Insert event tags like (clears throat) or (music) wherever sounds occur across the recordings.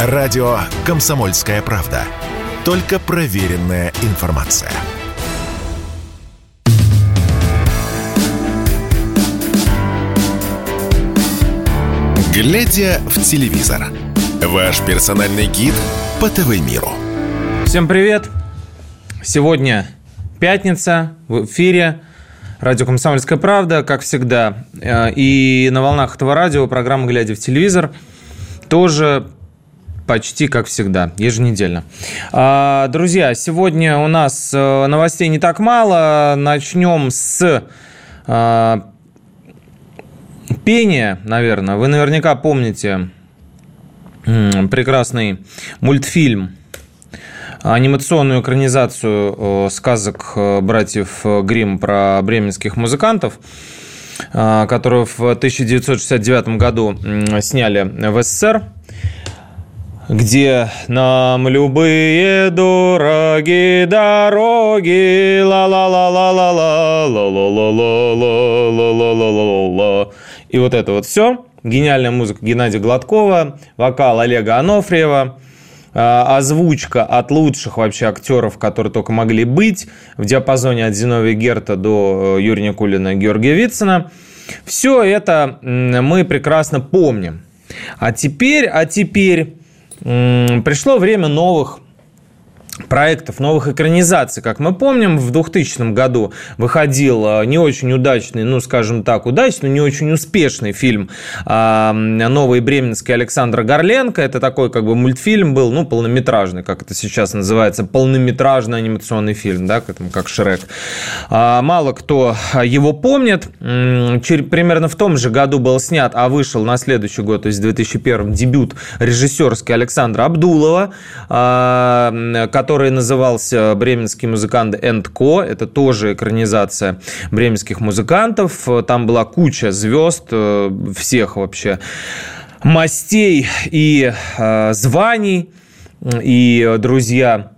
Радио «Комсомольская правда». Только проверенная информация. Глядя в телевизор. Ваш персональный гид по ТВ-миру. Всем привет! Сегодня пятница, в эфире радио «Комсомольская правда», как всегда. Э, и на волнах этого радио программа «Глядя в телевизор» тоже почти как всегда, еженедельно. А, друзья, сегодня у нас э, новостей не так мало. Начнем с а, пения, наверное. Вы наверняка помните прекрасный мультфильм анимационную экранизацию э, сказок э, братьев Грим про бременских музыкантов, которую в 1969 году сняли в СССР где нам любые дороги дороги ла ла ла ла ла ла ла ла ла ла ла ла ла ла ла ла и вот это вот все гениальная музыка Геннадия Гладкова вокал Олега Анофриева озвучка от лучших вообще актеров, которые только могли быть, в диапазоне от Зиновия Герта до Юрия Никулина и Георгия Вицина. Все это мы прекрасно помним. А теперь, а теперь пришло время новых проектов, новых экранизаций. Как мы помним, в 2000 году выходил а, не очень удачный, ну, скажем так, удачный, не очень успешный фильм а, «Новый бременский» Александра Горленко. Это такой как бы мультфильм был, ну, полнометражный, как это сейчас называется, полнометражный анимационный фильм, да, как Шрек. А, мало кто его помнит. Примерно в том же году был снят, а вышел на следующий год, то есть в 2001 дебют режиссерский Александра Абдулова, который который назывался «Бременский музыкант Ко». Это тоже экранизация бременских музыкантов. Там была куча звезд, э, всех вообще мастей и э, званий. И друзья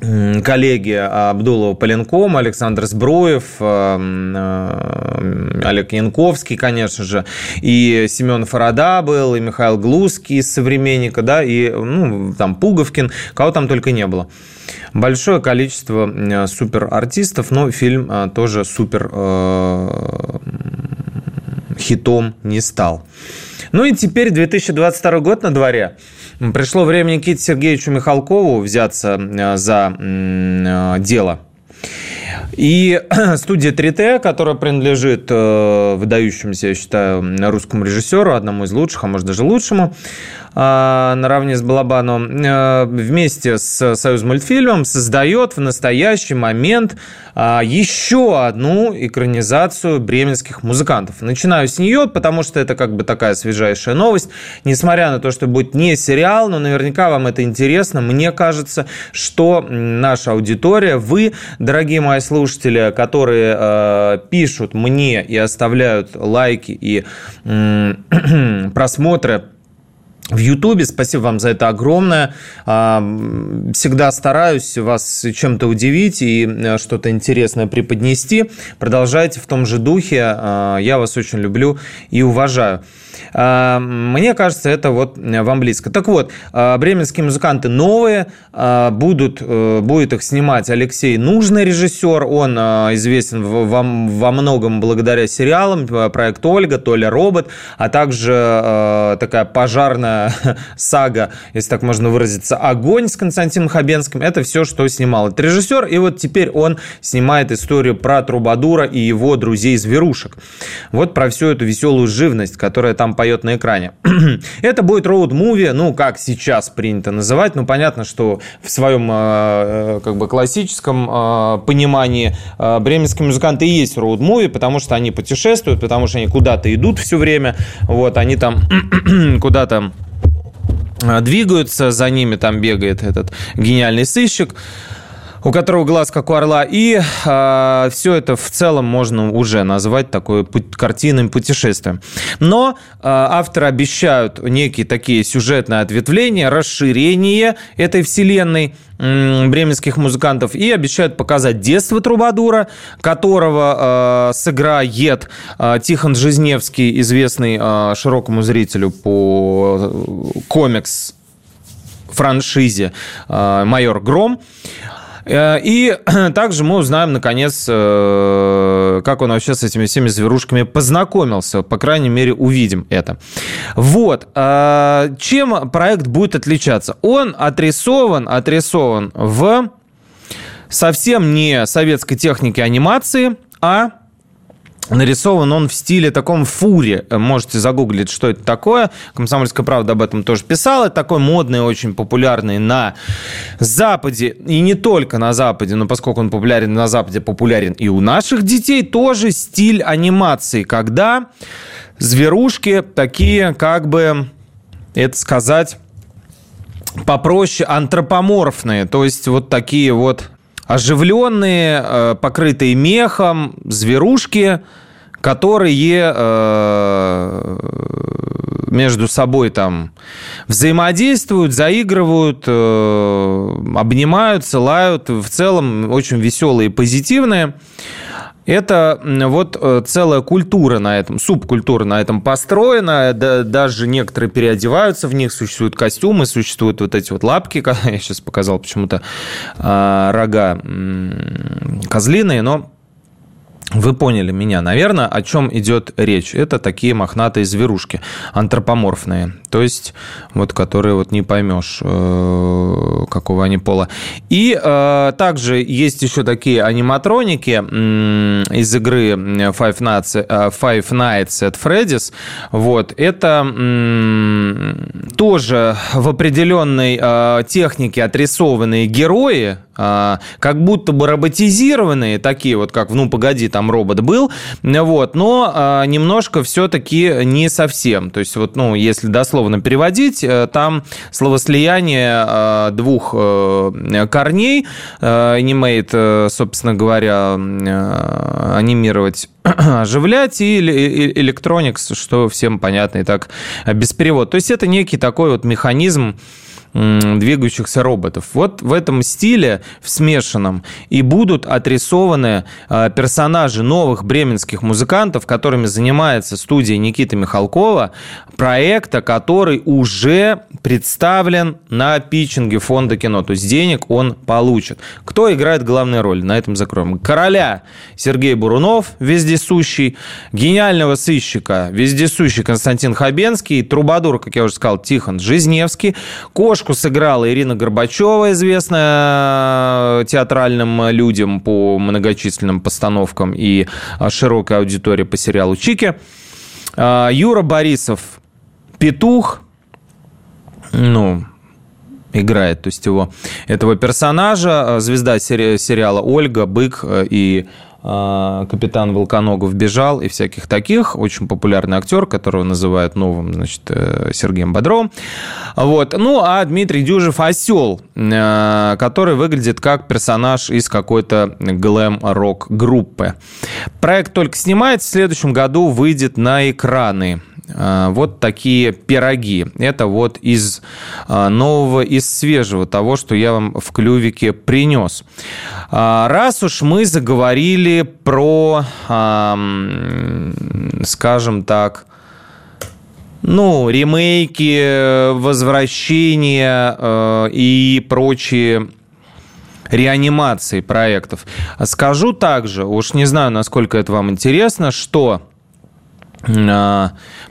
коллеги Абдулова Поленком, Александр Сбруев, э, э, Олег Янковский, конечно же, и Семен Фарада был, и Михаил Глузский из «Современника», да, и ну, там Пуговкин, кого там только не было. Большое количество э, супер артистов, но фильм тоже супер хитом не стал. Ну и теперь 2022 год на дворе. Пришло время Никите Сергеевичу Михалкову взяться э, за э, дело. И (clears throat) студия 3T, которая принадлежит э, выдающемуся, я считаю, русскому режиссеру, одному из лучших, а может даже лучшему, наравне с Балабаном, э, вместе с Союз мультфильмом создает в настоящий момент а, еще одну экранизацию бременских музыкантов. Начинаю с нее, потому что это как бы такая свежайшая новость. Несмотря на то, что будет не сериал, но наверняка вам это интересно. Мне кажется, что наша аудитория, вы, дорогие мои слушатели, которые э, пишут мне и оставляют лайки и (clears throat) просмотры в Ютубе. Спасибо вам за это огромное. А, всегда стараюсь вас чем-то удивить и э, что-то интересное преподнести. Продолжайте в том же духе. А, я вас очень люблю и уважаю. А, мне кажется, это вот э, вам близко. Так вот, а, бременские музыканты новые, а, будут, э, будет их снимать Алексей Нужный режиссер, он известен во, во многом благодаря сериалам, проект Ольга, Толя Робот, а также такая пожарная (laughs) сага, если так можно выразиться, «Огонь» с Константином Хабенским, это все, что снимал этот режиссер, и вот теперь он снимает историю про Трубадура и его друзей-зверушек. Вот про всю эту веселую живность, которая там поет на экране. (clears throat) Это будет роуд-муви, ну, как сейчас принято называть. Ну, понятно, что в своем э, э, как бы классическом э, понимании бременские музыканты и есть роуд-муви, потому что они путешествуют, потому что они куда-то идут все время. Вот, они там (clears throat) куда-то двигаются, за ними там бегает этот гениальный сыщик у которого глаз как у орла. И э, а, все это в целом можно уже назвать такой путь, картинным путешествием. Но э, авторы обещают некие такие сюжетные ответвления, расширение этой вселенной бременских музыкантов и обещают показать детство Трубадура, которого э, сыграет э, Тихон Жизневский, известный э, широкому зрителю по комикс франшизе «Майор Гром». И (clears throat) также мы узнаем, наконец, как он вообще с этими всеми зверушками познакомился. По крайней мере, увидим это. Вот. Чем проект будет отличаться? Он отрисован, отрисован в совсем не советской технике анимации, а Нарисован он в стиле таком фуре. Можете загуглить, что это такое. Комсомольская правда об этом тоже писала. Такой модный, очень популярный на Западе. И не только на Западе, но поскольку он популярен на Западе, популярен и у наших детей, тоже стиль анимации, когда зверушки такие, как бы, это сказать, попроще антропоморфные. То есть вот такие вот оживленные, э, покрытые мехом зверушки, которые э, между собой там взаимодействуют, заигрывают, э, обнимаются, лают. В целом очень веселые и позитивные. Это вот целая культура на этом, субкультура на этом построена. даже некоторые переодеваются в них, существуют костюмы, существуют вот эти вот лапки. (laughs) Я сейчас показал почему-то а, рога козлиные, но вы поняли меня, наверное, о чем идет речь. Это такие мохнатые зверушки, антропоморфные, то есть вот которые вот не поймешь, э, какого они пола. И э, также есть еще такие аниматроники из игры Five Nights, э, Five Nights at Freddy's. Вот это тоже в определенной технике отрисованные герои, как будто бы роботизированные, такие вот как, ну погоди, там робот был, вот, но а, немножко все-таки не совсем. То есть вот, ну, если дословно переводить, э, там словослияние а, двух э, корней, анимейт, э, собственно говоря, анимировать (clears throat) оживлять, и электроникс, что всем понятно и так без перевода. То есть это некий такой вот механизм, двигающихся роботов. Вот в этом стиле, в смешанном, и будут отрисованы а, персонажи новых бременских музыкантов, которыми занимается студия Никиты Михалкова, проекта, который уже представлен на питчинге фонда кино. То есть денег он получит. Кто играет главную роль? На этом закроем. Короля Сергей Бурунов, вездесущий, гениального сыщика, вездесущий Константин Хабенский, трубадур, как я уже сказал, Тихон Жизневский, Кош Девушку сыграла Ирина Горбачева, известная э, театральным людям по многочисленным постановкам и э, широкой аудитории по сериалу «Чики». Э, Юра Борисов «Петух», ну, играет, то есть его этого персонажа, звезда сериала Ольга, Бык и а, капитан Волконогов бежал и всяких таких. Очень популярный актер, которого называют новым, значит, э, Сергеем Бодровым. Вот. Ну, а Дмитрий Дюжев осел, э, который выглядит как персонаж из какой-то глэм-рок группы. Проект только снимается, в следующем году выйдет на экраны. А, вот такие пироги. Это вот из а, нового, из свежего того, что я вам в клювике принес. А, раз уж мы заговорили про, скажем так, ну, ремейки, возвращения и прочие реанимации проектов. Скажу также, уж не знаю, насколько это вам интересно, что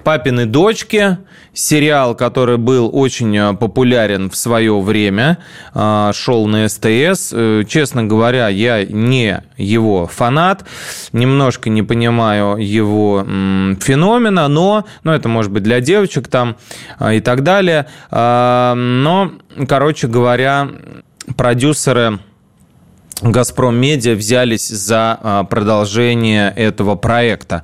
«Папины дочки», сериал, который был очень а, популярен в свое время, а, шел на СТС. Э, честно говоря, я не его фанат, немножко не понимаю его феномена, но, ну, это может быть для девочек там и так далее. Но, короче говоря, продюсеры Газпром Медиа взялись за а, продолжение этого проекта.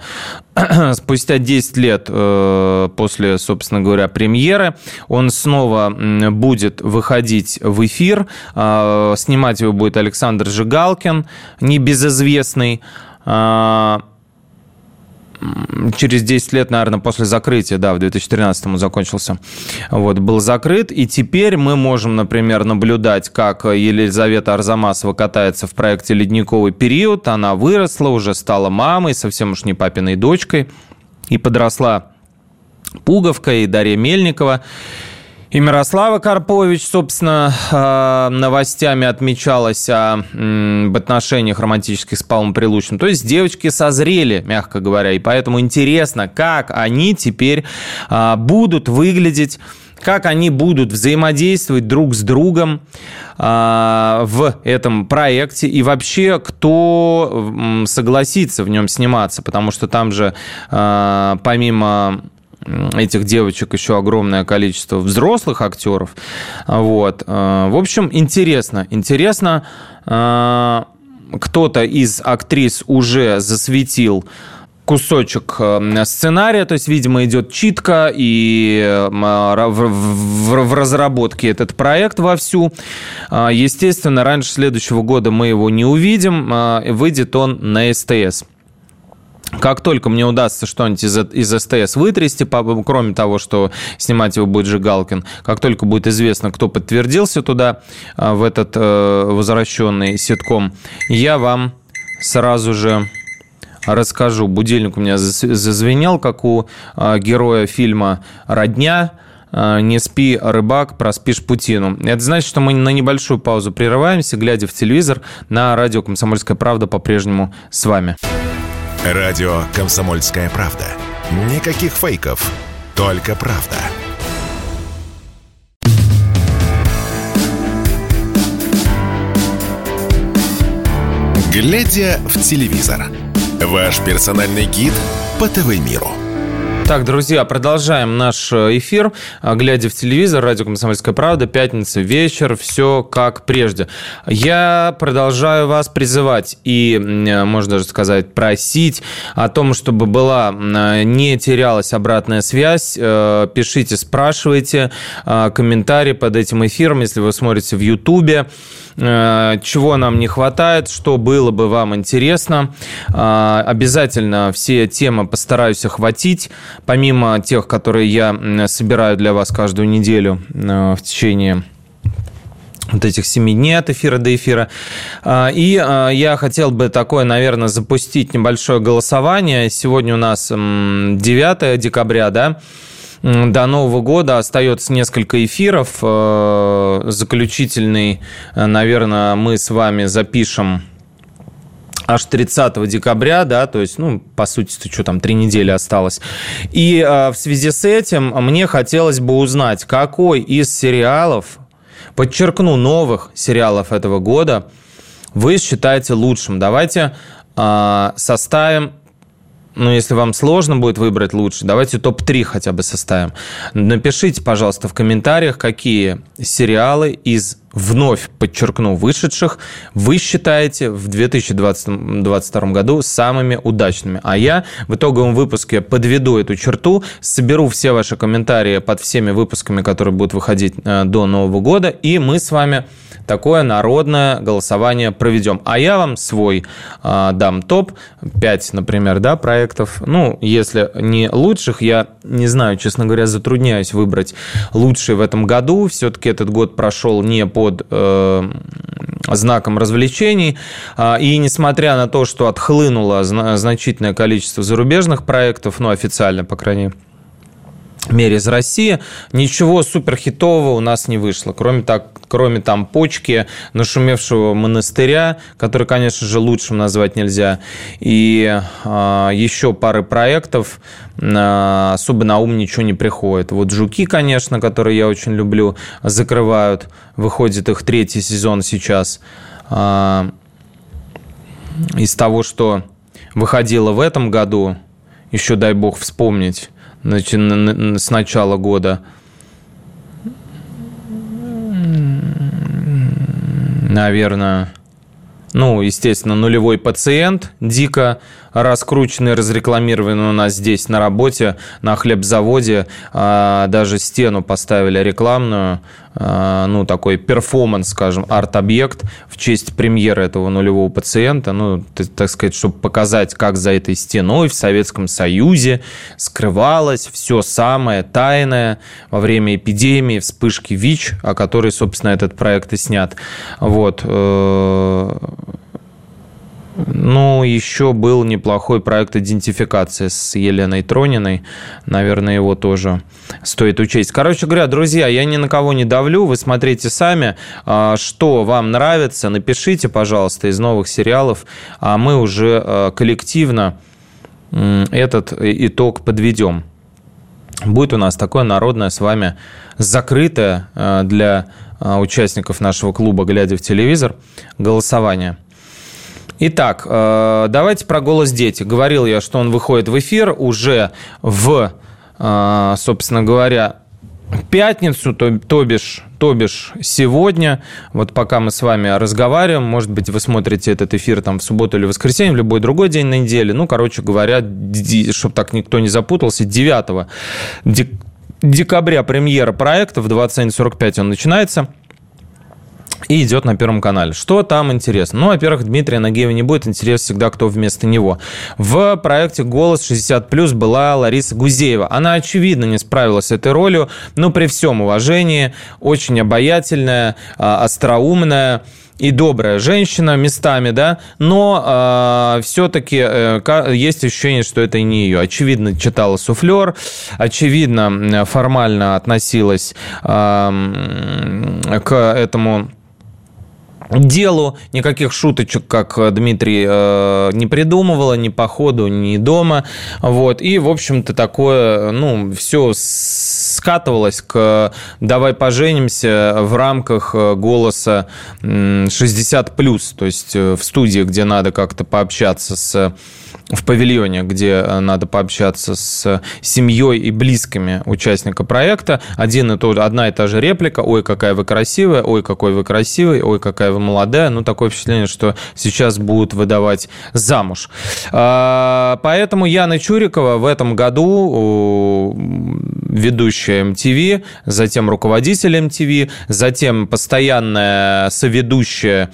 (clears throat) Спустя 10 лет э, после, собственно говоря, премьеры он снова будет выходить в эфир. А, снимать его будет Александр Жигалкин, небезызвестный а, через 10 лет, наверное, после закрытия, да, в 2013 он закончился, вот, был закрыт. И теперь мы можем, например, наблюдать, как Елизавета Арзамасова катается в проекте «Ледниковый период». Она выросла, уже стала мамой, совсем уж не папиной дочкой, и подросла Пуговка и Дарья Мельникова. И Мирослава Карпович, собственно, э, новостями отмечалась о, в отношениях романтических с Павлом Прилучным. То есть девочки созрели, мягко говоря, и поэтому интересно, как они теперь э, будут выглядеть как они будут взаимодействовать друг с другом а, в этом проекте и вообще кто согласится в нем сниматься, потому что там же а, помимо этих девочек еще огромное количество взрослых актеров. Вот. Э, в общем, интересно. Интересно, э, кто-то из актрис уже засветил кусочек э, сценария, то есть, видимо, идет читка, и в разработке этот проект вовсю. Естественно, раньше следующего года мы его не увидим, выйдет он на СТС. Как только мне удастся что-нибудь из, из СТС вытрясти, кроме того, что снимать его будет Жигалкин, как только будет известно, кто подтвердился туда, а, в этот э, возвращенный ситком, я вам сразу же расскажу. Будильник у меня зазвенел, как у а, героя фильма «Родня», а, не спи, рыбак, проспишь Путину. Это значит, что мы на небольшую паузу прерываемся, глядя в телевизор. На радио «Комсомольская правда» по-прежнему с вами. Радио «Комсомольская правда». Никаких фейков, только правда. Глядя в телевизор. Ваш персональный гид по ТВ-миру. Так, друзья, продолжаем наш э, эфир. А, глядя в телевизор, радио «Комсомольская правда», пятница, вечер, все как прежде. Я продолжаю вас призывать и, э, можно даже сказать, просить о том, чтобы была, э, не терялась обратная связь. Пишите, спрашивайте, комментарии под этим эфиром, если вы смотрите в Ютубе. Э, чего нам не хватает, что было бы вам интересно. Э, обязательно все темы постараюсь охватить, помимо тех, которые я собираю для вас каждую неделю э, в течение вот этих семи дней от эфира до эфира. И я хотел бы такое, наверное, запустить небольшое голосование. Сегодня у нас 9 декабря, да? До Нового года остается несколько эфиров. Э, заключительный, э, наверное, мы с вами запишем аж 30 декабря, да, то есть, ну, по сути, что там, три недели осталось. И э, в связи с этим мне хотелось бы узнать, какой из сериалов, подчеркну, новых сериалов этого года вы считаете лучшим. Давайте составим ну, если вам сложно будет выбрать лучше, давайте топ-3 хотя бы составим. Напишите, пожалуйста, в комментариях, какие сериалы из вновь подчеркну, вышедших, вы считаете в 2022 году самыми удачными. А я в итоговом выпуске подведу эту черту, соберу все ваши комментарии под всеми выпусками, которые будут выходить э, до Нового года, и мы с вами такое народное голосование проведем. А я вам свой э, дам топ, 5, например, да, проектов. Ну, если не лучших, я не знаю, честно говоря, затрудняюсь выбрать лучшие в этом году. Все-таки этот год прошел не по под э, знаком развлечений. А, и несмотря на то, что отхлынуло значительное количество зарубежных проектов, ну, официально, по крайней мере, мере из России, ничего суперхитового у нас не вышло, кроме, так, кроме там почки нашумевшего монастыря, который, конечно же, лучшим назвать нельзя, и э, еще пары проектов, э, особо на ум ничего не приходит. Вот «Жуки», конечно, которые я очень люблю, закрывают, выходит их третий сезон сейчас. Э, из того, что выходило в этом году, еще дай бог вспомнить, значит, с начала года. Наверное, ну, естественно, нулевой пациент, дико раскрученный, разрекламированный у нас здесь на работе, на хлебзаводе. А, даже стену поставили рекламную, а, ну, такой перформанс, скажем, арт-объект в честь премьеры этого нулевого пациента. Ну, так сказать, чтобы показать, как за этой стеной в Советском Союзе скрывалось все самое тайное во время эпидемии, вспышки ВИЧ, о которой, собственно, этот проект и снят. Вот. Э, Ну, еще был неплохой проект идентификации с Еленой Трониной. Наверное, его тоже стоит учесть. Короче говоря, друзья, я ни на кого не давлю. Вы смотрите сами, а, что вам нравится. Напишите, пожалуйста, из новых сериалов. А мы уже а, коллективно этот итог подведем. Будет у нас такое народное с вами закрытое а, для участников нашего клуба «Глядя в телевизор» голосование – Итак, э, давайте про «Голос дети». Говорил я, что он выходит в эфир уже в, э, собственно говоря, пятницу, то, то, бишь, то бишь сегодня, вот пока мы с вами разговариваем, может быть, вы смотрите этот эфир там в субботу или воскресенье, в любой другой день на неделе, ну, короче говоря, чтобы так никто не запутался, 9 декабря премьера проекта в 21.45 он начинается – и идет на Первом канале. Что там интересно? Ну, во-первых, Дмитрия Нагиева не будет, интерес всегда, кто вместо него. В проекте «Голос 60+,» была Лариса Гузеева. Она, очевидно, не справилась с этой ролью, но при всем уважении, очень обаятельная, а, остроумная, и добрая женщина местами, да, но э, а, все-таки э, есть ощущение, что это не ее. Очевидно, читала суфлер, очевидно, формально относилась э, к этому делу. Никаких шуточек, как Дмитрий, э, не придумывала ни по ходу, ни дома. Вот. И, в общем-то, такое, ну, все скатывалось к «давай поженимся» в рамках э, голоса 60+, то есть э, в студии, где надо как-то пообщаться с в павильоне, где э, надо пообщаться с семьей и близкими участника проекта. Один и тот, одна и та же реплика. Ой, какая вы красивая, ой, какой вы красивый, ой, какая вы молодая. Ну, такое впечатление, что сейчас будут выдавать замуж. А, поэтому Яна Чурикова в этом году ведущая MTV, затем руководитель MTV, затем постоянная соведущая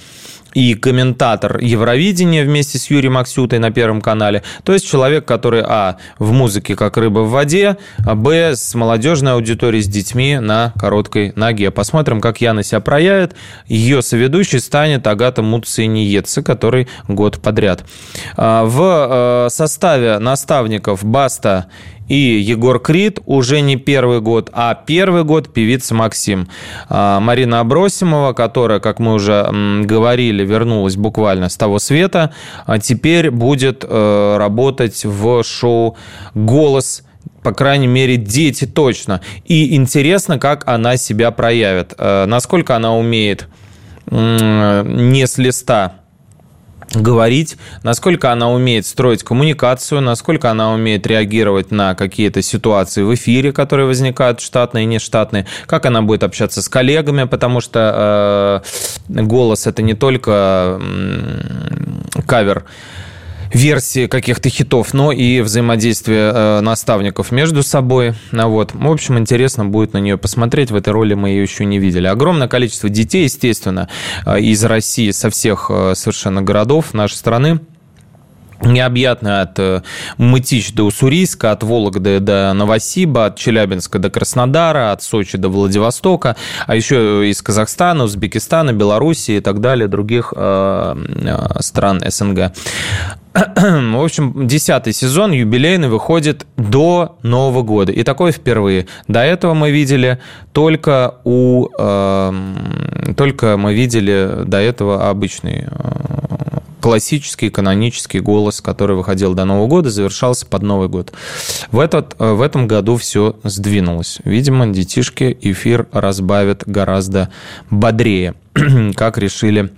и комментатор Евровидения вместе с Юрием Аксютой на Первом канале. То есть человек, который, а, в музыке как рыба в воде, а, б, с молодежной аудиторией, с детьми на короткой ноге. Посмотрим, как Яна себя проявит. Ее соведущей станет Агата Муциньеца, который год подряд. А, в э, составе наставников Баста и Егор Крид уже не первый год, а первый год певица Максим. А, Марина Абросимова, которая, как мы уже говорили, вернулась буквально с того света, а теперь будет э, работать в шоу «Голос» по крайней мере, дети точно. И интересно, как она себя проявит. Э, насколько она умеет не с листа говорить, насколько она умеет строить коммуникацию, насколько она умеет реагировать на какие-то ситуации в эфире, которые возникают штатные и нештатные, как она будет общаться с коллегами, потому что э, голос это не только э, кавер версии каких-то хитов, но и взаимодействие э, наставников между собой. А вот. В общем, интересно будет на нее посмотреть. В этой роли мы ее еще не видели. Огромное количество детей, естественно, э, из России, со всех э, совершенно городов нашей страны необъятно от э, Мытищ до Уссурийска, от Вологды до Новосиба, от Челябинска до Краснодара, от Сочи до Владивостока, а еще из Казахстана, Узбекистана, Белоруссии и так далее, других э, э, стран СНГ. (clears throat) В общем, десятый сезон юбилейный выходит до Нового года. И такое впервые. До этого мы видели только у... Э, только мы видели до этого обычный классический канонический голос, который выходил до Нового года, завершался под Новый год. В, этот, э, в этом году все сдвинулось. Видимо, детишки эфир разбавят гораздо бодрее, (clears throat) как решили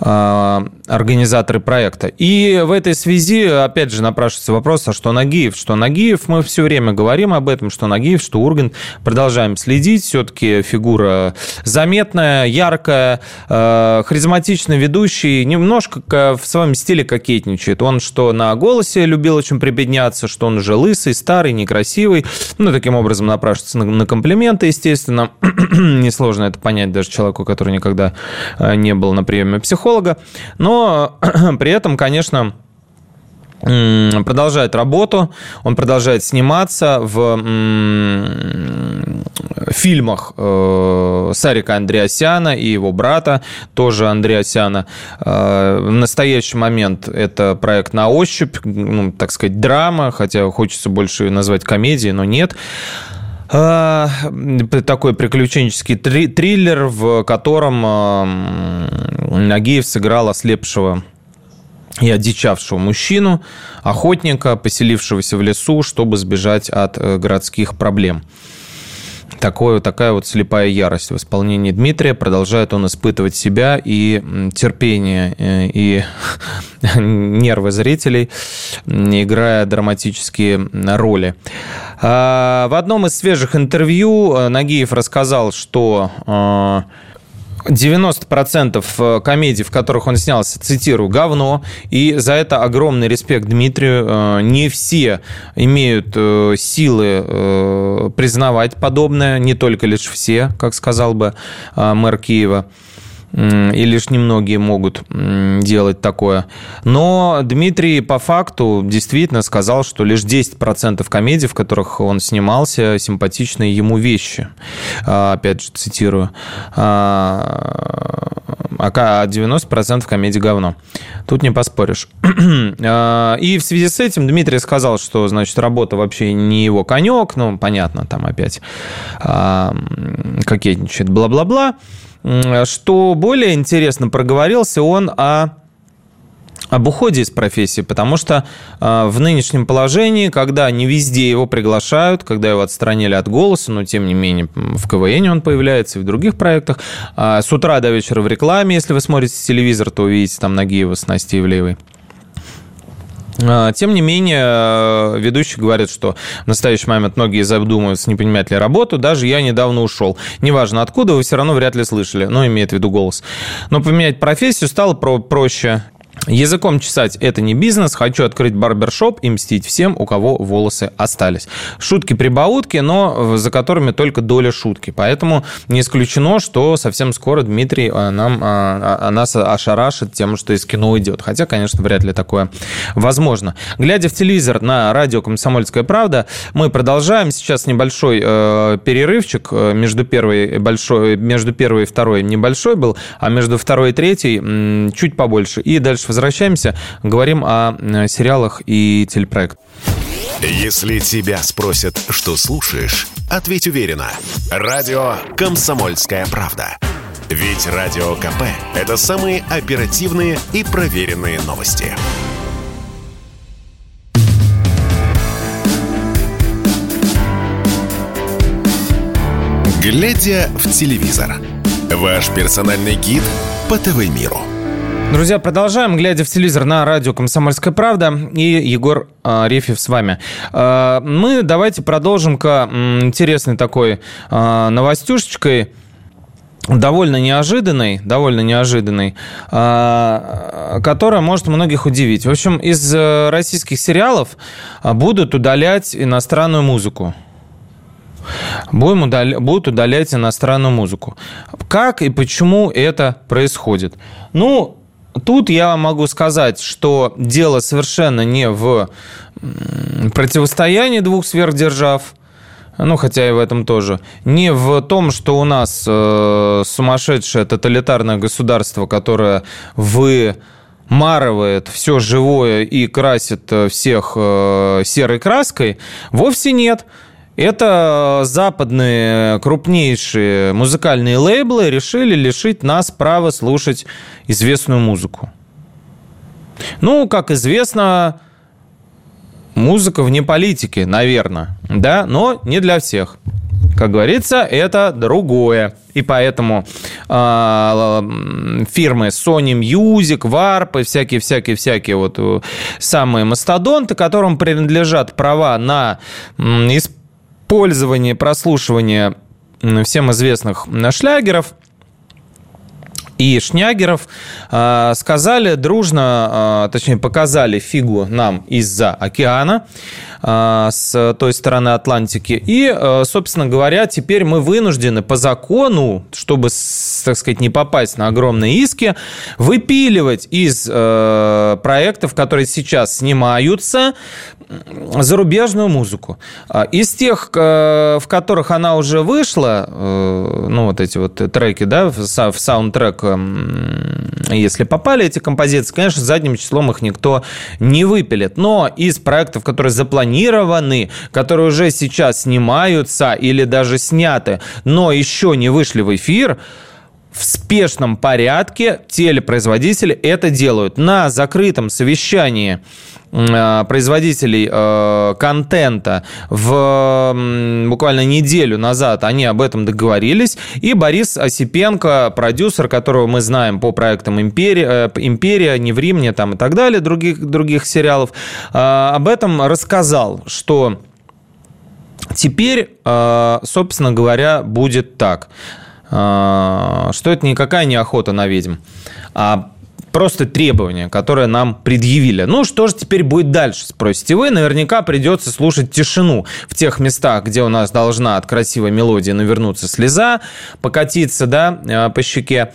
организаторы проекта. И в этой связи, опять же, напрашивается вопрос, а что Нагиев? Что Нагиев? Мы все время говорим об этом, что Нагиев, что Ургант. Продолжаем следить. Все-таки фигура заметная, яркая, э, харизматичный ведущий. Немножко в своем стиле кокетничает. Он что на голосе любил очень прибедняться, что он уже лысый, старый, некрасивый. Ну, таким образом напрашивается на комплименты, естественно. (clears throat) Несложно это понять даже человеку, который никогда э, не был, например, приеме психолога. Но (clears throat) при этом, конечно, продолжает работу, он продолжает сниматься в фильмах э, Сарика Андреасяна и его брата, тоже Андреасяна. Э, в настоящий момент это проект на ощупь, ну, так сказать, драма, хотя хочется больше назвать комедией, но нет э, такой приключенческий триллер, в котором Нагиев сыграл ослепшего и одичавшего мужчину, охотника, поселившегося в лесу, чтобы сбежать от э, городских проблем. Такое, такая вот слепая ярость в исполнении Дмитрия. Продолжает он испытывать себя и терпение, э, и (laughs) нервы зрителей, играя драматические роли. А, в одном из свежих интервью э, Нагиев рассказал, что 90% э, комедий, в которых он снялся, цитирую, говно. И за это огромный респект Дмитрию. Э, не все имеют э, силы признавать подобное, не только лишь все, как сказал бы мэр Киева и лишь немногие могут делать такое. Но Дмитрий по факту действительно сказал, что лишь 10% комедий, в которых он снимался, симпатичные ему вещи. А, опять же, цитирую. А 90% а комедий говно. Тут не поспоришь. (clears throat) А, и в связи с этим Дмитрий сказал, что, значит, работа вообще не его конек, ну, понятно, там опять кокетничает, бла-бла-бла. Что более интересно, проговорился он о об уходе из профессии, потому что э, в нынешнем положении, когда не везде его приглашают, когда его отстранили от голоса, но тем не менее в КВН он появляется и в других проектах, э, с утра до вечера в рекламе, если вы смотрите телевизор, то увидите там Нагиева с Настей Ивлеевой. А, тем не менее, э, ведущий говорит, что в настоящий момент многие задумываются, не понимают ли работу. Даже я недавно ушел. Неважно откуда, вы все равно вряд ли слышали. Ну, имеет в виду голос. Но поменять профессию стало про проще. Языком чесать – это не бизнес. Хочу открыть барбершоп и мстить всем, у кого волосы остались. Шутки-прибаутки, но за которыми только доля шутки. Поэтому не исключено, что совсем скоро Дмитрий а, нам, а, а, нас ошарашит тем, что из кино уйдет. Хотя, конечно, вряд ли такое возможно. Глядя в телевизор на радио «Комсомольская правда», мы продолжаем. Сейчас небольшой э, перерывчик э, между первой, большой, между первой и второй небольшой был, а между второй и третьей м, чуть побольше. И дальше возвращаемся, говорим о э, сериалах и телепроектах. Если тебя спросят, что слушаешь, ответь уверенно. Радио «Комсомольская правда». Ведь Радио КП – это самые оперативные и проверенные новости. Глядя в телевизор. Ваш персональный гид по ТВ-миру. Друзья, продолжаем, глядя в телевизор на радио «Комсомольская правда». И Егор э, Рефьев с вами. Э, мы давайте продолжим-ка интересной такой э, новостюшечкой довольно неожиданной, довольно неожиданной, которая может многих удивить. В общем, из российских сериалов будут удалять иностранную музыку. Будем удал... Будут удалять иностранную музыку. Как и почему это происходит? Ну, Тут я могу сказать, что дело совершенно не в противостоянии двух сверхдержав, ну, хотя и в этом тоже, не в том, что у нас э, сумасшедшее тоталитарное государство, которое вымарывает все живое и красит всех э, серой краской, вовсе нет. Это западные крупнейшие музыкальные лейблы решили лишить нас права слушать известную музыку. Ну, как известно, музыка вне политики, наверное, да, но не для всех. Как говорится, это другое. И поэтому э, фирмы Sony Music, Warp и всякие-всякие-всякие вот э, самые мастодонты, которым принадлежат права на исполнение пользование, прослушивание всем известных шлягеров и Шнягеров э, сказали дружно, э, точнее показали фигу нам из-за океана э, с той стороны Атлантики. И, э, собственно говоря, теперь мы вынуждены по закону, чтобы, так сказать, не попасть на огромные иски, выпиливать из э, проектов, которые сейчас снимаются, зарубежную музыку. Из тех, в которых она уже вышла, ну, вот эти вот треки, да, в саундтрек если попали эти композиции, конечно, задним числом их никто не выпилит. Но из проектов, которые запланированы, которые уже сейчас снимаются или даже сняты, но еще не вышли в эфир, в спешном порядке телепроизводители это делают. На закрытом совещании производителей э, контента в буквально неделю назад они об этом договорились, и Борис Осипенко, продюсер, которого мы знаем по проектам «Империя», э, «Империя», «Не в Римне» там и так далее, других, других сериалов, об этом рассказал, что теперь, собственно говоря, будет так, что это никакая не охота на ведьм, а просто требования, которые нам предъявили. Ну, что же теперь будет дальше, спросите вы. Наверняка придется слушать тишину в тех местах, где у нас должна от красивой мелодии навернуться слеза, покатиться, да, э, по щеке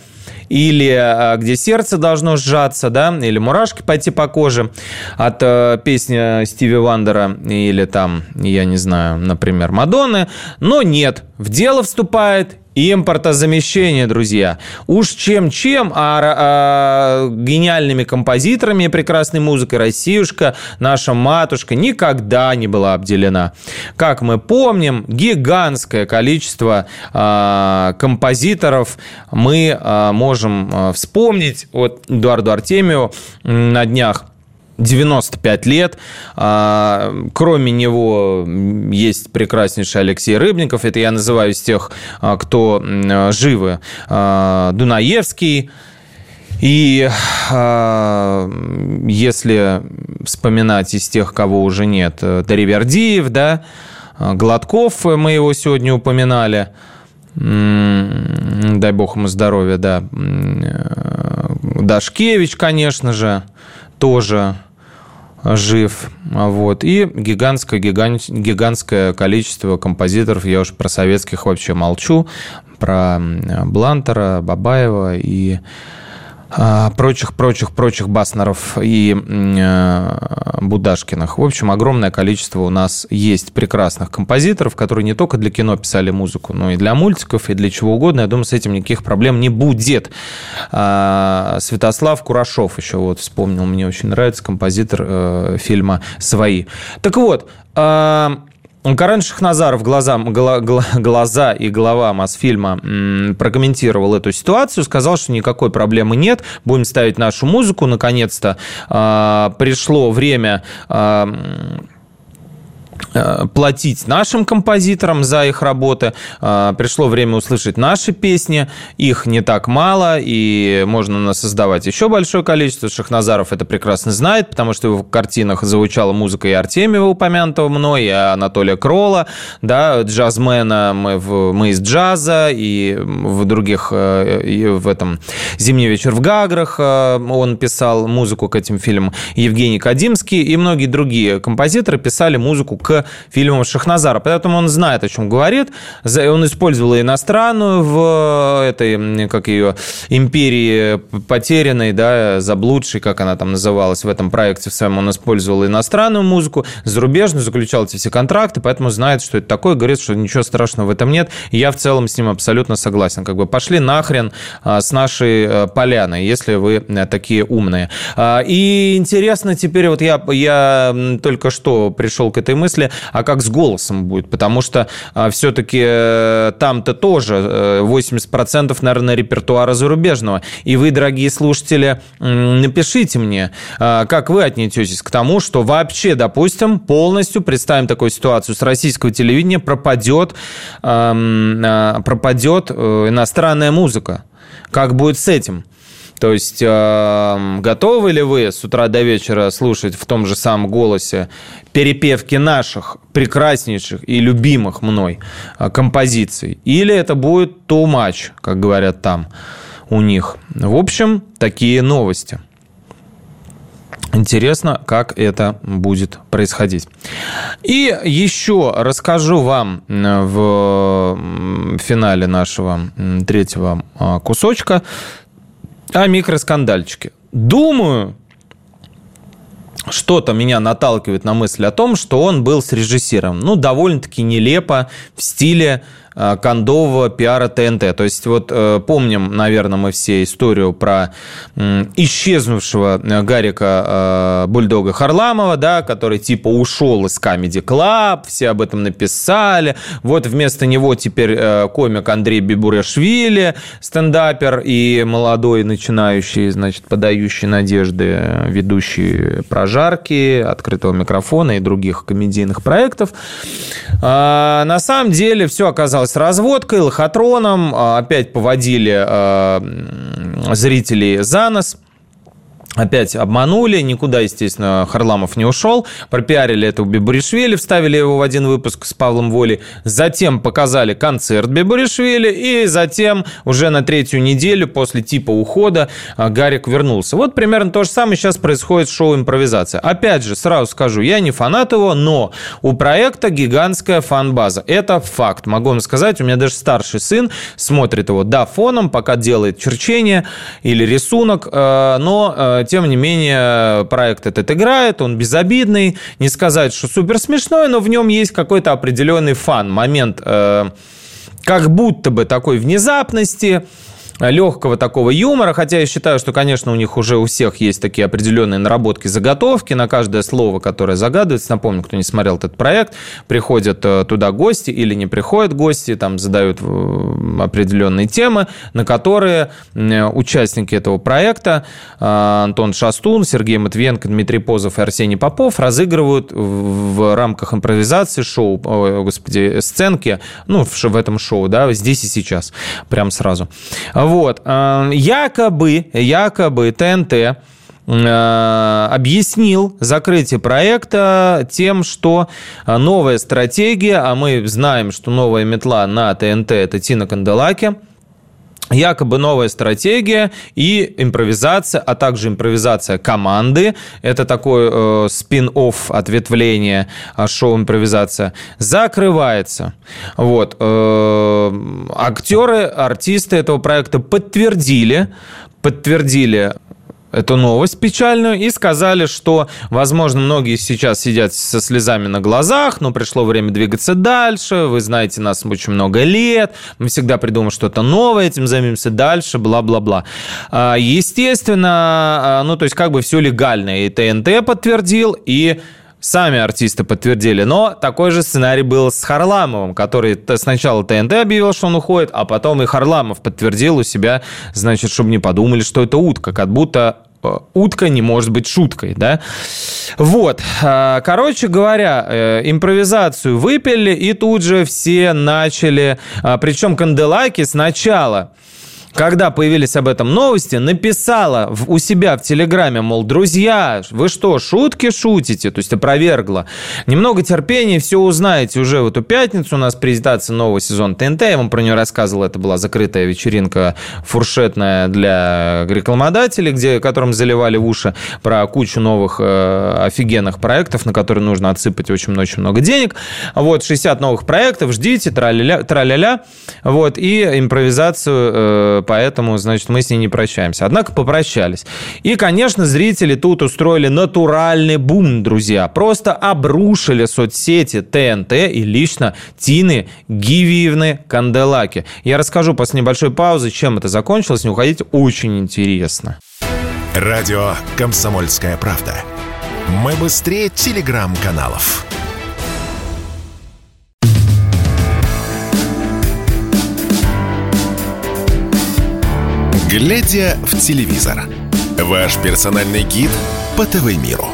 или э, где сердце должно сжаться, да, или мурашки пойти по коже от э, песни Стиви Вандера или там, я не знаю, например, Мадонны. Но нет, в дело вступает Импортозамещение, друзья. Уж чем-чем, а, а гениальными композиторами и прекрасной музыкой Россиюшка, наша матушка, никогда не была обделена. Как мы помним, гигантское количество а, композиторов мы а, можем а, вспомнить. Вот Эдуарду Артемию на днях 95 лет. А, кроме него есть прекраснейший Алексей Рыбников. Это я называю из тех, а, кто живы. А, Дунаевский. И если вспоминать из тех, кого уже нет, Даривердиев, да, Гладков, мы его сегодня упоминали, дай бог ему здоровья, да, Дашкевич, конечно же, тоже жив. Вот. И гигантское, гигант, гигантское количество композиторов, я уж про советских вообще молчу, про Блантера, Бабаева и прочих, прочих, прочих Баснеров и э, Будашкиных. В общем, огромное количество у нас есть прекрасных композиторов, которые не только для кино писали музыку, но и для мультиков, и для чего угодно. Я думаю, с этим никаких проблем не будет. А, Святослав Курашов еще вот вспомнил, мне очень нравится композитор э, фильма «Свои». Так вот, а, Карен Шахназаров глаза, глаза и голова Мосфильма прокомментировал эту ситуацию, сказал, что никакой проблемы нет, будем ставить нашу музыку, наконец-то а, пришло время а, платить нашим композиторам за их работы. Э, пришло время услышать наши песни. Их не так мало, и можно создавать еще большое количество. Шахназаров это прекрасно знает, потому что в картинах звучала музыка и Артемьева, упомянутого мной, и Анатолия Крола, да, джазмена мы, в, мы из джаза, и в других, э, и в этом «Зимний вечер в Гаграх» он писал музыку к этим фильмам. Евгений Кадимский и многие другие композиторы писали музыку к фильмам Шахназара. Поэтому он знает, о чем говорит. Он использовал иностранную в этой, как ее, империи потерянной, да, заблудшей, как она там называлась в этом проекте в своем. Он использовал иностранную музыку, зарубежную, заключал эти все контракты, поэтому знает, что это такое, говорит, что ничего страшного в этом нет. Я в целом с ним абсолютно согласен. Как бы пошли нахрен а, с нашей э, поляной, если вы э, такие умные. А, и интересно теперь, вот я, я только что пришел к этой мысли, смысле, а как с голосом будет, потому что а, все-таки э, там-то тоже 80% э, наверное репертуара зарубежного. И вы, дорогие слушатели, напишите мне, а, как вы отнесетесь к тому, что вообще, допустим, полностью представим такую ситуацию с российского телевидения пропадет, а, пропадет э, иностранная музыка. Как будет с этим? То есть э, готовы ли вы с утра до вечера слушать в том же самом голосе перепевки наших прекраснейших и любимых мной э, композиций? Или это будет too much, как говорят там? у них. В общем, такие новости. Интересно, как это будет происходить. И еще расскажу вам в финале нашего третьего а, кусочка о микроскандальчике. Думаю, что-то меня наталкивает на мысль о том, что он был срежиссирован. Ну, довольно-таки нелепо в стиле кондового пиара ТНТ. То есть вот э, помним, наверное, мы все историю про исчезнувшего э, Гарика Бульдога Харламова, да, который типа ушел из Comedy Club, все об этом написали. Вот вместо него теперь комик Андрей Бибурашвили, стендапер и молодой начинающий, значит, подающий надежды ведущий прожарки, открытого микрофона и других комедийных проектов. А, на самом деле все оказалось с разводкой, лохотроном. А, опять поводили а, зрителей за нос. Опять обманули, никуда, естественно, Харламов не ушел. Пропиарили это у Бибуришвили, вставили его в один выпуск с Павлом Воли. Затем показали концерт Бибуришвили. И затем уже на третью неделю после типа ухода а, Гарик вернулся. Вот примерно то же самое сейчас происходит с шоу «Импровизация». Опять же, сразу скажу, я не фанат его, но у проекта гигантская фан-база. Это факт. Могу вам сказать, у меня даже старший сын смотрит его, да, фоном, пока делает черчение или рисунок, э, но э, тем не менее, проект этот играет, он безобидный. Не сказать, что супер смешной, но в нем есть какой-то определенный фан, момент э, как будто бы такой внезапности, легкого такого юмора, хотя я считаю, что, конечно, у них уже у всех есть такие определенные наработки, заготовки на каждое слово, которое загадывается. Напомню, кто не смотрел этот проект, приходят э, туда гости или не приходят гости, там задают э, определенные темы, на которые участники этого проекта, э, Антон Шастун, Сергей Матвиенко, Дмитрий Позов и Арсений Попов разыгрывают в рамках импровизации шоу, господи, сценки, ну, в этом шоу, да, здесь и сейчас, прям сразу. Вот. Эм, якобы, якобы ТНТ э, объяснил закрытие проекта тем, что новая стратегия, а мы знаем, что новая метла на ТНТ – это Тина Канделаки – якобы новая стратегия и импровизация, а также импровизация команды. Это такой э, спин-офф ответвление э, шоу импровизация. Закрывается. Вот. Э, актеры, артисты этого проекта подтвердили, подтвердили эту новость печальную и сказали, что, возможно, многие сейчас сидят со слезами на глазах, но пришло время двигаться дальше, вы знаете нас очень много лет, мы всегда придумаем что-то новое, этим займемся дальше, бла-бла-бла. А, естественно, а, ну, то есть как бы все легально, и ТНТ подтвердил, и сами артисты подтвердили. Но такой же сценарий был с Харламовым, который сначала ТНТ объявил, что он уходит, а потом и Харламов подтвердил у себя, значит, чтобы не подумали, что это утка, как будто утка не может быть шуткой, да? Вот, а, короче говоря, э, импровизацию выпили, и тут же все начали, а, причем Канделаки сначала когда появились об этом новости, написала в, у себя в Телеграме, мол, друзья, вы что, шутки шутите? То есть опровергла. Немного терпения, все узнаете уже в эту пятницу. У нас презентация нового сезона ТНТ. Я вам про нее рассказывал. Это была закрытая вечеринка фуршетная для рекламодателей, где, которым заливали в уши про кучу новых э, офигенных проектов, на которые нужно отсыпать очень-очень много денег. Вот, 60 новых проектов, ждите, траля-ля. Вот, и импровизацию э, поэтому, значит, мы с ней не прощаемся. Однако попрощались. И, конечно, зрители тут устроили натуральный бум, друзья. Просто обрушили соцсети ТНТ и лично Тины Гивиевны Канделаки. Я расскажу после небольшой паузы, чем это закончилось. Не уходите, очень интересно. Радио «Комсомольская правда». Мы быстрее телеграм-каналов. Глядя в телевизор. Ваш персональный гид по ТВ-миру.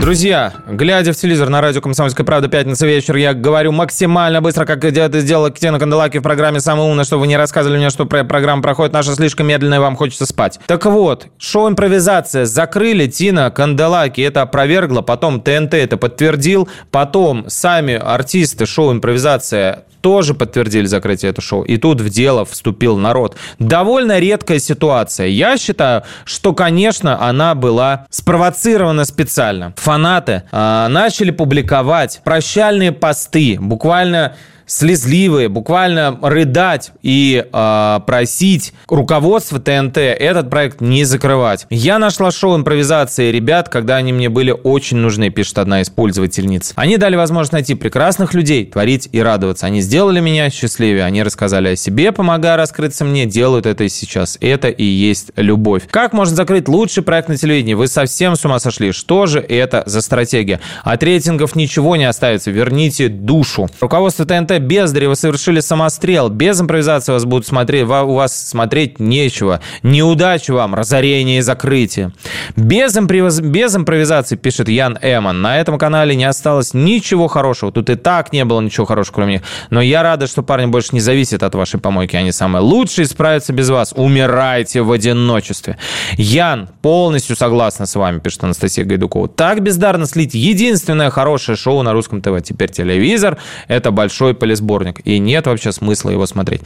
Друзья, глядя в телевизор на радио «Комсомольская правда» пятница вечер, я говорю максимально быстро, как это сделала Ксена Канделаки в программе «Самый умный», чтобы вы не рассказывали мне, что программа проходит наша слишком медленно и вам хочется спать. Так вот, шоу «Импровизация» закрыли Тина Канделаки, это опровергло, потом ТНТ это подтвердил, потом сами артисты шоу «Импровизация» тоже подтвердили закрытие этого шоу. И тут в дело вступил народ. Довольно редкая ситуация. Я считаю, что, конечно, она была спровоцирована специально. Фанаты э, начали публиковать прощальные посты, буквально слезливые, буквально рыдать и э, просить руководство ТНТ этот проект не закрывать. Я нашла шоу импровизации ребят, когда они мне были очень нужны, пишет одна из пользовательниц. Они дали возможность найти прекрасных людей, творить и радоваться. Они сделали меня счастливее, они рассказали о себе, помогая раскрыться мне, делают это и сейчас. Это и есть любовь. Как можно закрыть лучший проект на телевидении? Вы совсем с ума сошли. Что же это за стратегия? От рейтингов ничего не оставится. Верните душу. Руководство ТНТ без бездари, вы совершили самострел. Без импровизации вас будут смотреть, у вас смотреть нечего. Неудачи вам, разорение и закрытие. Без, импровиз... без импровизации, пишет Ян Эмон, на этом канале не осталось ничего хорошего. Тут и так не было ничего хорошего, кроме них. Но я рада, что парни больше не зависят от вашей помойки. Они самые лучшие, справятся без вас. Умирайте в одиночестве. Ян, полностью согласна с вами, пишет Анастасия Гайдукова. Так бездарно слить единственное хорошее шоу на русском ТВ. Теперь телевизор – это большой полисборник. И нет вообще смысла его смотреть.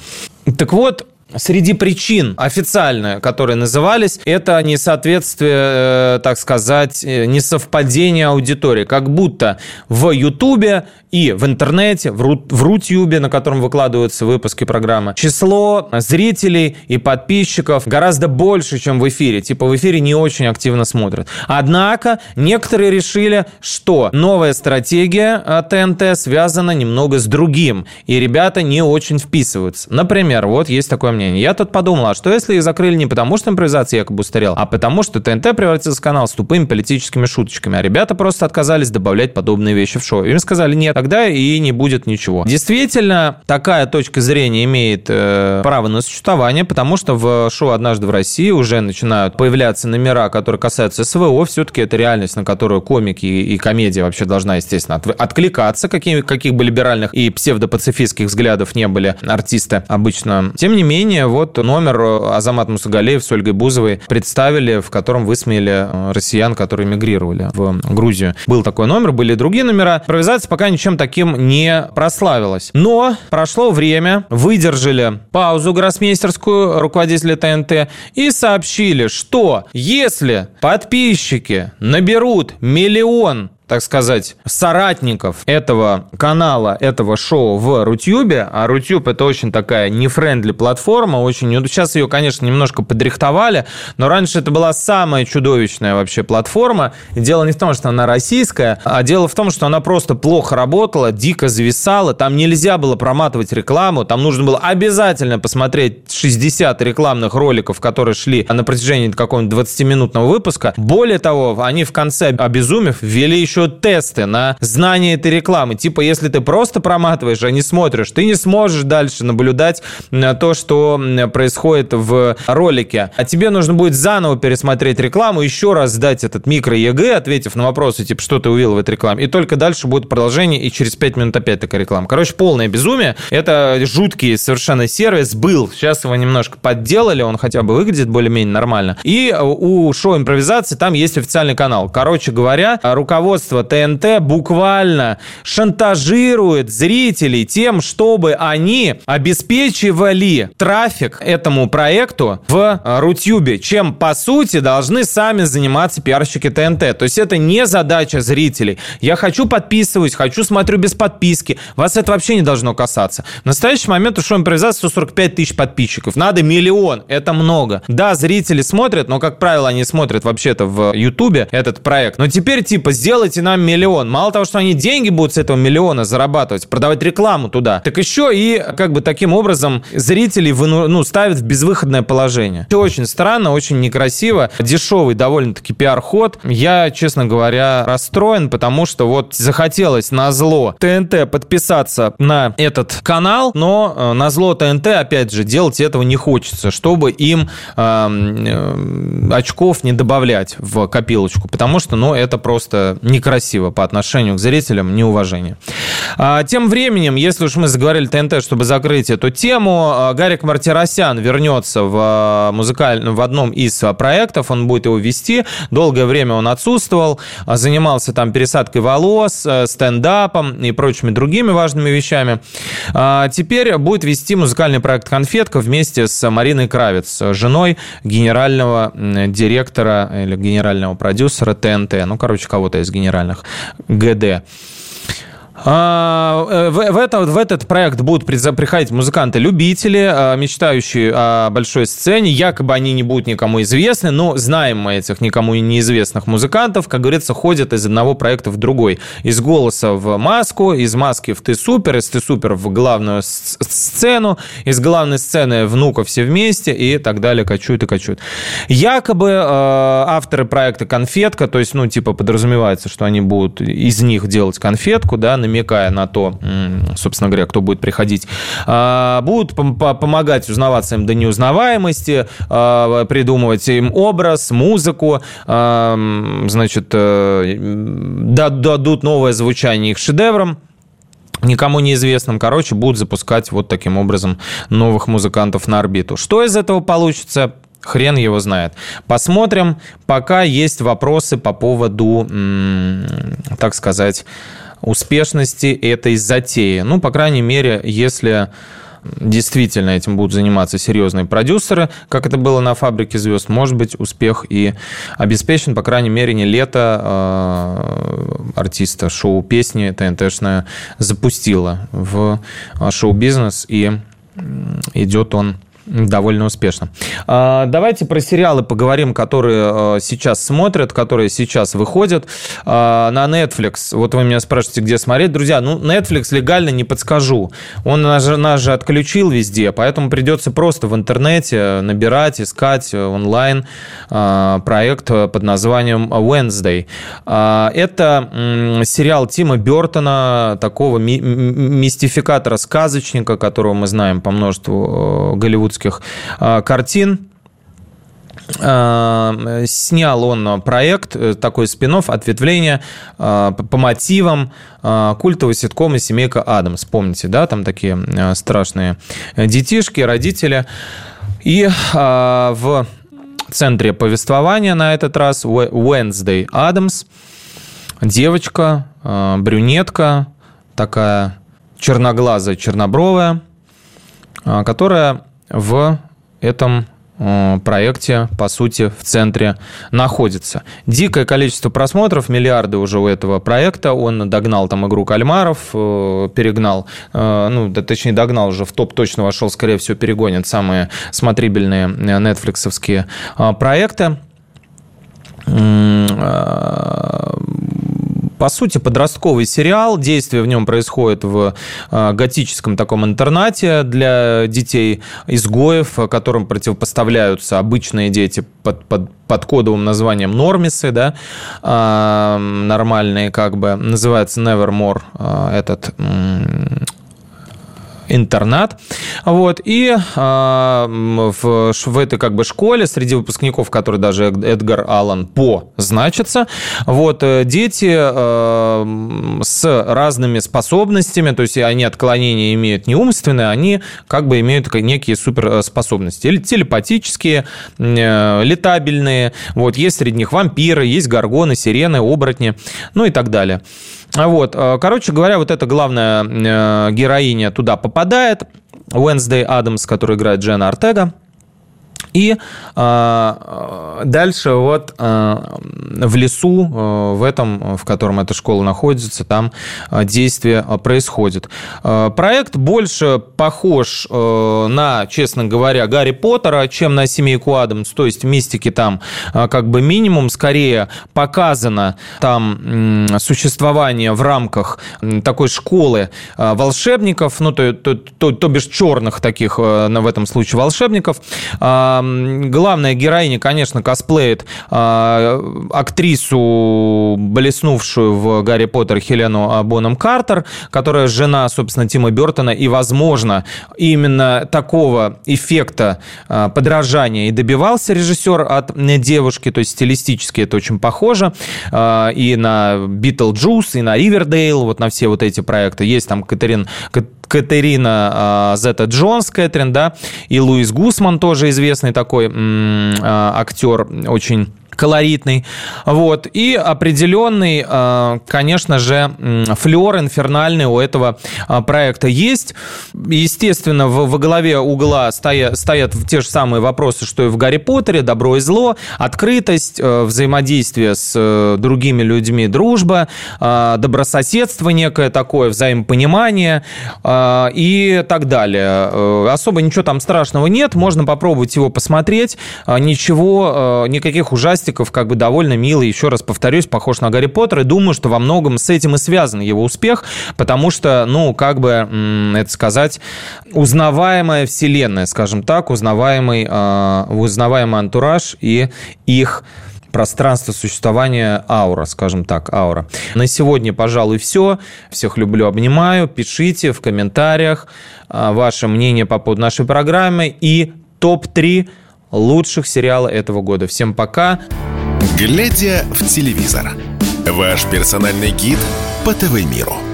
Так вот, Среди причин официально, которые назывались, это несоответствие, э, так сказать, э, несовпадение аудитории. Как будто в Ютубе и в интернете, в, Ру, в Рутюбе, на котором выкладываются выпуски программы, число зрителей и подписчиков гораздо больше, чем в эфире. Типа в эфире не очень активно смотрят. Однако некоторые решили, что новая стратегия э, ТНТ связана немного с другим, и ребята не очень вписываются. Например, вот есть такое мнение. Я тут подумал, а что если их закрыли не потому, что импровизация якобы устарела, а потому, что ТНТ превратился в канал с тупыми политическими шуточками, а ребята просто отказались добавлять подобные вещи в шоу. Им сказали, нет, тогда и не будет ничего. Действительно, такая точка зрения имеет э, право на существование, потому что в шоу «Однажды в России» уже начинают появляться номера, которые касаются СВО. Все-таки это реальность, на которую комики и комедия вообще должна, естественно, откликаться, каких, каких бы либеральных и псевдопацифистских взглядов не были артисты обычно. Тем не менее, менее, вот номер э, Азамат Мусагалеев с Ольгой Бузовой представили, в котором высмеяли э, россиян, которые мигрировали в Грузию. Был такой номер, были другие номера. Импровизация пока ничем таким не прославилась. Но прошло время, выдержали паузу гроссмейстерскую руководители ТНТ и сообщили, что если подписчики наберут миллион так сказать, соратников этого канала, этого шоу в Рутюбе, а Рутюб это очень такая нефрендли платформа, очень... Сейчас ее, конечно, немножко подрихтовали, но раньше это была самая чудовищная вообще платформа. И дело не в том, что она российская, а дело в том, что она просто плохо работала, дико зависала, там нельзя было проматывать рекламу, там нужно было обязательно посмотреть 60 рекламных роликов, которые шли на протяжении какого-нибудь 20-минутного выпуска. Более того, они в конце, обезумев, ввели еще еще тесты на знание этой рекламы. Типа, если ты просто проматываешь, а не смотришь, ты не сможешь дальше наблюдать то, что происходит в ролике. А тебе нужно будет заново пересмотреть рекламу, еще раз сдать этот микро-ЕГЭ, ответив на вопросы, типа, что ты увидел в этой рекламе. И только дальше будет продолжение, и через 5 минут опять такая реклама. Короче, полное безумие. Это жуткий совершенно сервис. Был. Сейчас его немножко подделали, он хотя бы выглядит более-менее нормально. И у шоу импровизации там есть официальный канал. Короче говоря, руководство руководство ТНТ буквально шантажирует зрителей тем, чтобы они обеспечивали трафик этому проекту в Рутюбе, чем, по сути, должны сами заниматься пиарщики ТНТ. То есть это не задача зрителей. Я хочу подписываюсь, хочу смотрю без подписки. Вас это вообще не должно касаться. В настоящий момент у шоу импровизации 145 тысяч подписчиков. Надо миллион. Это много. Да, зрители смотрят, но, как правило, они смотрят вообще-то в Ютубе этот проект. Но теперь, типа, сделайте дайте нам миллион. Мало того, что они деньги будут с этого миллиона зарабатывать, продавать рекламу туда, так еще и как бы таким образом зрителей выну, ну, ставят в безвыходное положение. Все очень странно, очень некрасиво. Дешевый довольно-таки пиар-ход. Я, честно говоря, расстроен, потому что вот захотелось на зло ТНТ подписаться на этот канал, но э, на зло ТНТ, опять же, делать этого не хочется, чтобы им э, э, очков не добавлять в копилочку, потому что, ну, это просто некрасиво некрасиво по отношению к зрителям, неуважение. А, тем временем, если уж мы заговорили ТНТ, чтобы закрыть эту тему, а, Гарик Мартиросян вернется в, а, музыкаль... в одном из проектов, он будет его вести. Долгое время он отсутствовал, занимался там пересадкой волос, стендапом и прочими другими важными вещами. Теперь будет вести музыкальный проект «Конфетка» вместе с Мариной Кравец, женой генерального директора или генерального продюсера ТНТ, ну, короче, кого-то из генеральных ГД. А, э, в, в, это, в этот проект будут приходить музыканты-любители, а, мечтающие о большой сцене. Якобы они не будут никому известны, но знаем мы этих никому неизвестных музыкантов. Как говорится, ходят из одного проекта в другой. Из голоса в маску, из маски в «Ты супер», из «Ты супер» в главную сцену, из главной сцены внуков все вместе и так далее, качают и качают. Якобы э, авторы проекта «Конфетка», то есть, ну, типа, подразумевается, что они будут из них делать конфетку, да, намекая на то, собственно говоря, кто будет приходить, а, будут помогать узнаваться им до неузнаваемости, а, придумывать им образ, музыку, а, значит, э, дадут новое звучание их шедеврам никому неизвестным, короче, будут запускать вот таким образом новых музыкантов на орбиту. Что из этого получится, Хрен его знает. Посмотрим. Пока есть вопросы по поводу, так сказать, успешности этой затеи. Ну, по крайней мере, если действительно этим будут заниматься серьезные продюсеры, как это было на «Фабрике звезд», может быть, успех и обеспечен, по крайней мере, не лето э, артиста шоу песни ТНТшная запустила в шоу-бизнес, и идет он Довольно успешно. А, давайте про сериалы поговорим, которые э, сейчас смотрят, которые сейчас выходят а, на Netflix. Вот вы меня спрашиваете, где смотреть. Друзья, ну, Netflix легально не подскажу. Он нас же, нас же отключил везде, поэтому придется просто в интернете набирать, искать онлайн а, проект под названием Wednesday. Это сериал Тима Бертона, такого мистификатора, сказочника, которого мы знаем по множеству э, голливудских голливудских а, картин. А, снял он проект, э, такой спин ответвление а, по мотивам культового ситкома «Семейка Адамс». Помните, да, там такие страшные детишки, родители. И в центре повествования на этот раз Wednesday Адамс. Девочка, брюнетка, такая черноглазая, чернобровая, которая в этом э, проекте, по сути, в центре находится. Дикое количество просмотров, миллиарды уже у этого проекта. Он догнал там игру кальмаров, э, перегнал, э, ну, да, точнее, догнал уже в топ, точно вошел, скорее всего, перегонит самые смотрибельные нетфликсовские проекты по сути, подростковый сериал. Действие в нем происходит в а, готическом таком интернате для детей изгоев, которым противопоставляются обычные дети под, под, под кодовым названием нормисы, да, а, нормальные как бы, называется Nevermore а, этот интернат. Вот. И э, в, в этой как бы школе среди выпускников, которые даже Эдгар Аллан По значится, вот, э, дети э, с разными способностями, то есть они отклонения имеют не умственные, они как бы имеют некие суперспособности. Или телепатические, э, летабельные. Вот, есть среди них вампиры, есть горгоны, сирены, оборотни, ну и так далее. Вот, э, короче говоря, вот эта главная э, героиня туда попадает. Уэнсдей Адамс, который играет Джена Артега. И э, дальше вот э, в лесу, э, в этом, в котором эта школа находится, там э, действие э, происходит. Э, проект больше похож э, на, честно говоря, Гарри Поттера, чем на семейку Адамс. То есть мистики там э, как бы минимум. Скорее показано там э, существование в рамках такой школы э, волшебников, ну то, то, то, то бишь черных таких э, в этом случае волшебников. Э, Главная героиня, конечно, косплеит актрису, блеснувшую в Гарри Поттер Хелену Боном Картер, которая жена, собственно, Тима Бертона, и, возможно, именно такого эффекта подражания и добивался режиссер от девушки, то есть стилистически это очень похоже, и на Битлджус, и на Ривердейл, вот на все вот эти проекты. Есть там Катерин, Катерина Зета Джонс, Кэтрин, да, и Луис Гусман тоже известный такой актер, очень колоритный. Вот. И определенный, э, конечно же, флер инфернальный у этого э, проекта есть. Естественно, в, в голове угла стоят, стоят те же самые вопросы, что и в Гарри Поттере, добро и зло, открытость, э, взаимодействие с другими людьми, дружба, добрососедство некое такое, взаимопонимание и так далее. Особо ничего там страшного нет, можно попробовать его посмотреть. Ничего, никаких ужастиков ужастиков, как бы довольно милый, еще раз повторюсь, похож на Гарри Поттера, и думаю, что во многом с этим и связан его успех, потому что, ну, как бы, это сказать, узнаваемая вселенная, скажем так, узнаваемый, э, узнаваемый антураж и их пространство существования аура, скажем так, аура. На сегодня, пожалуй, все. Всех люблю, обнимаю. Пишите в комментариях а, ваше мнение по поводу нашей программы и топ-3 лучших сериала этого года. Всем пока. Глядя в телевизор. Ваш персональный гид по ТВ-миру.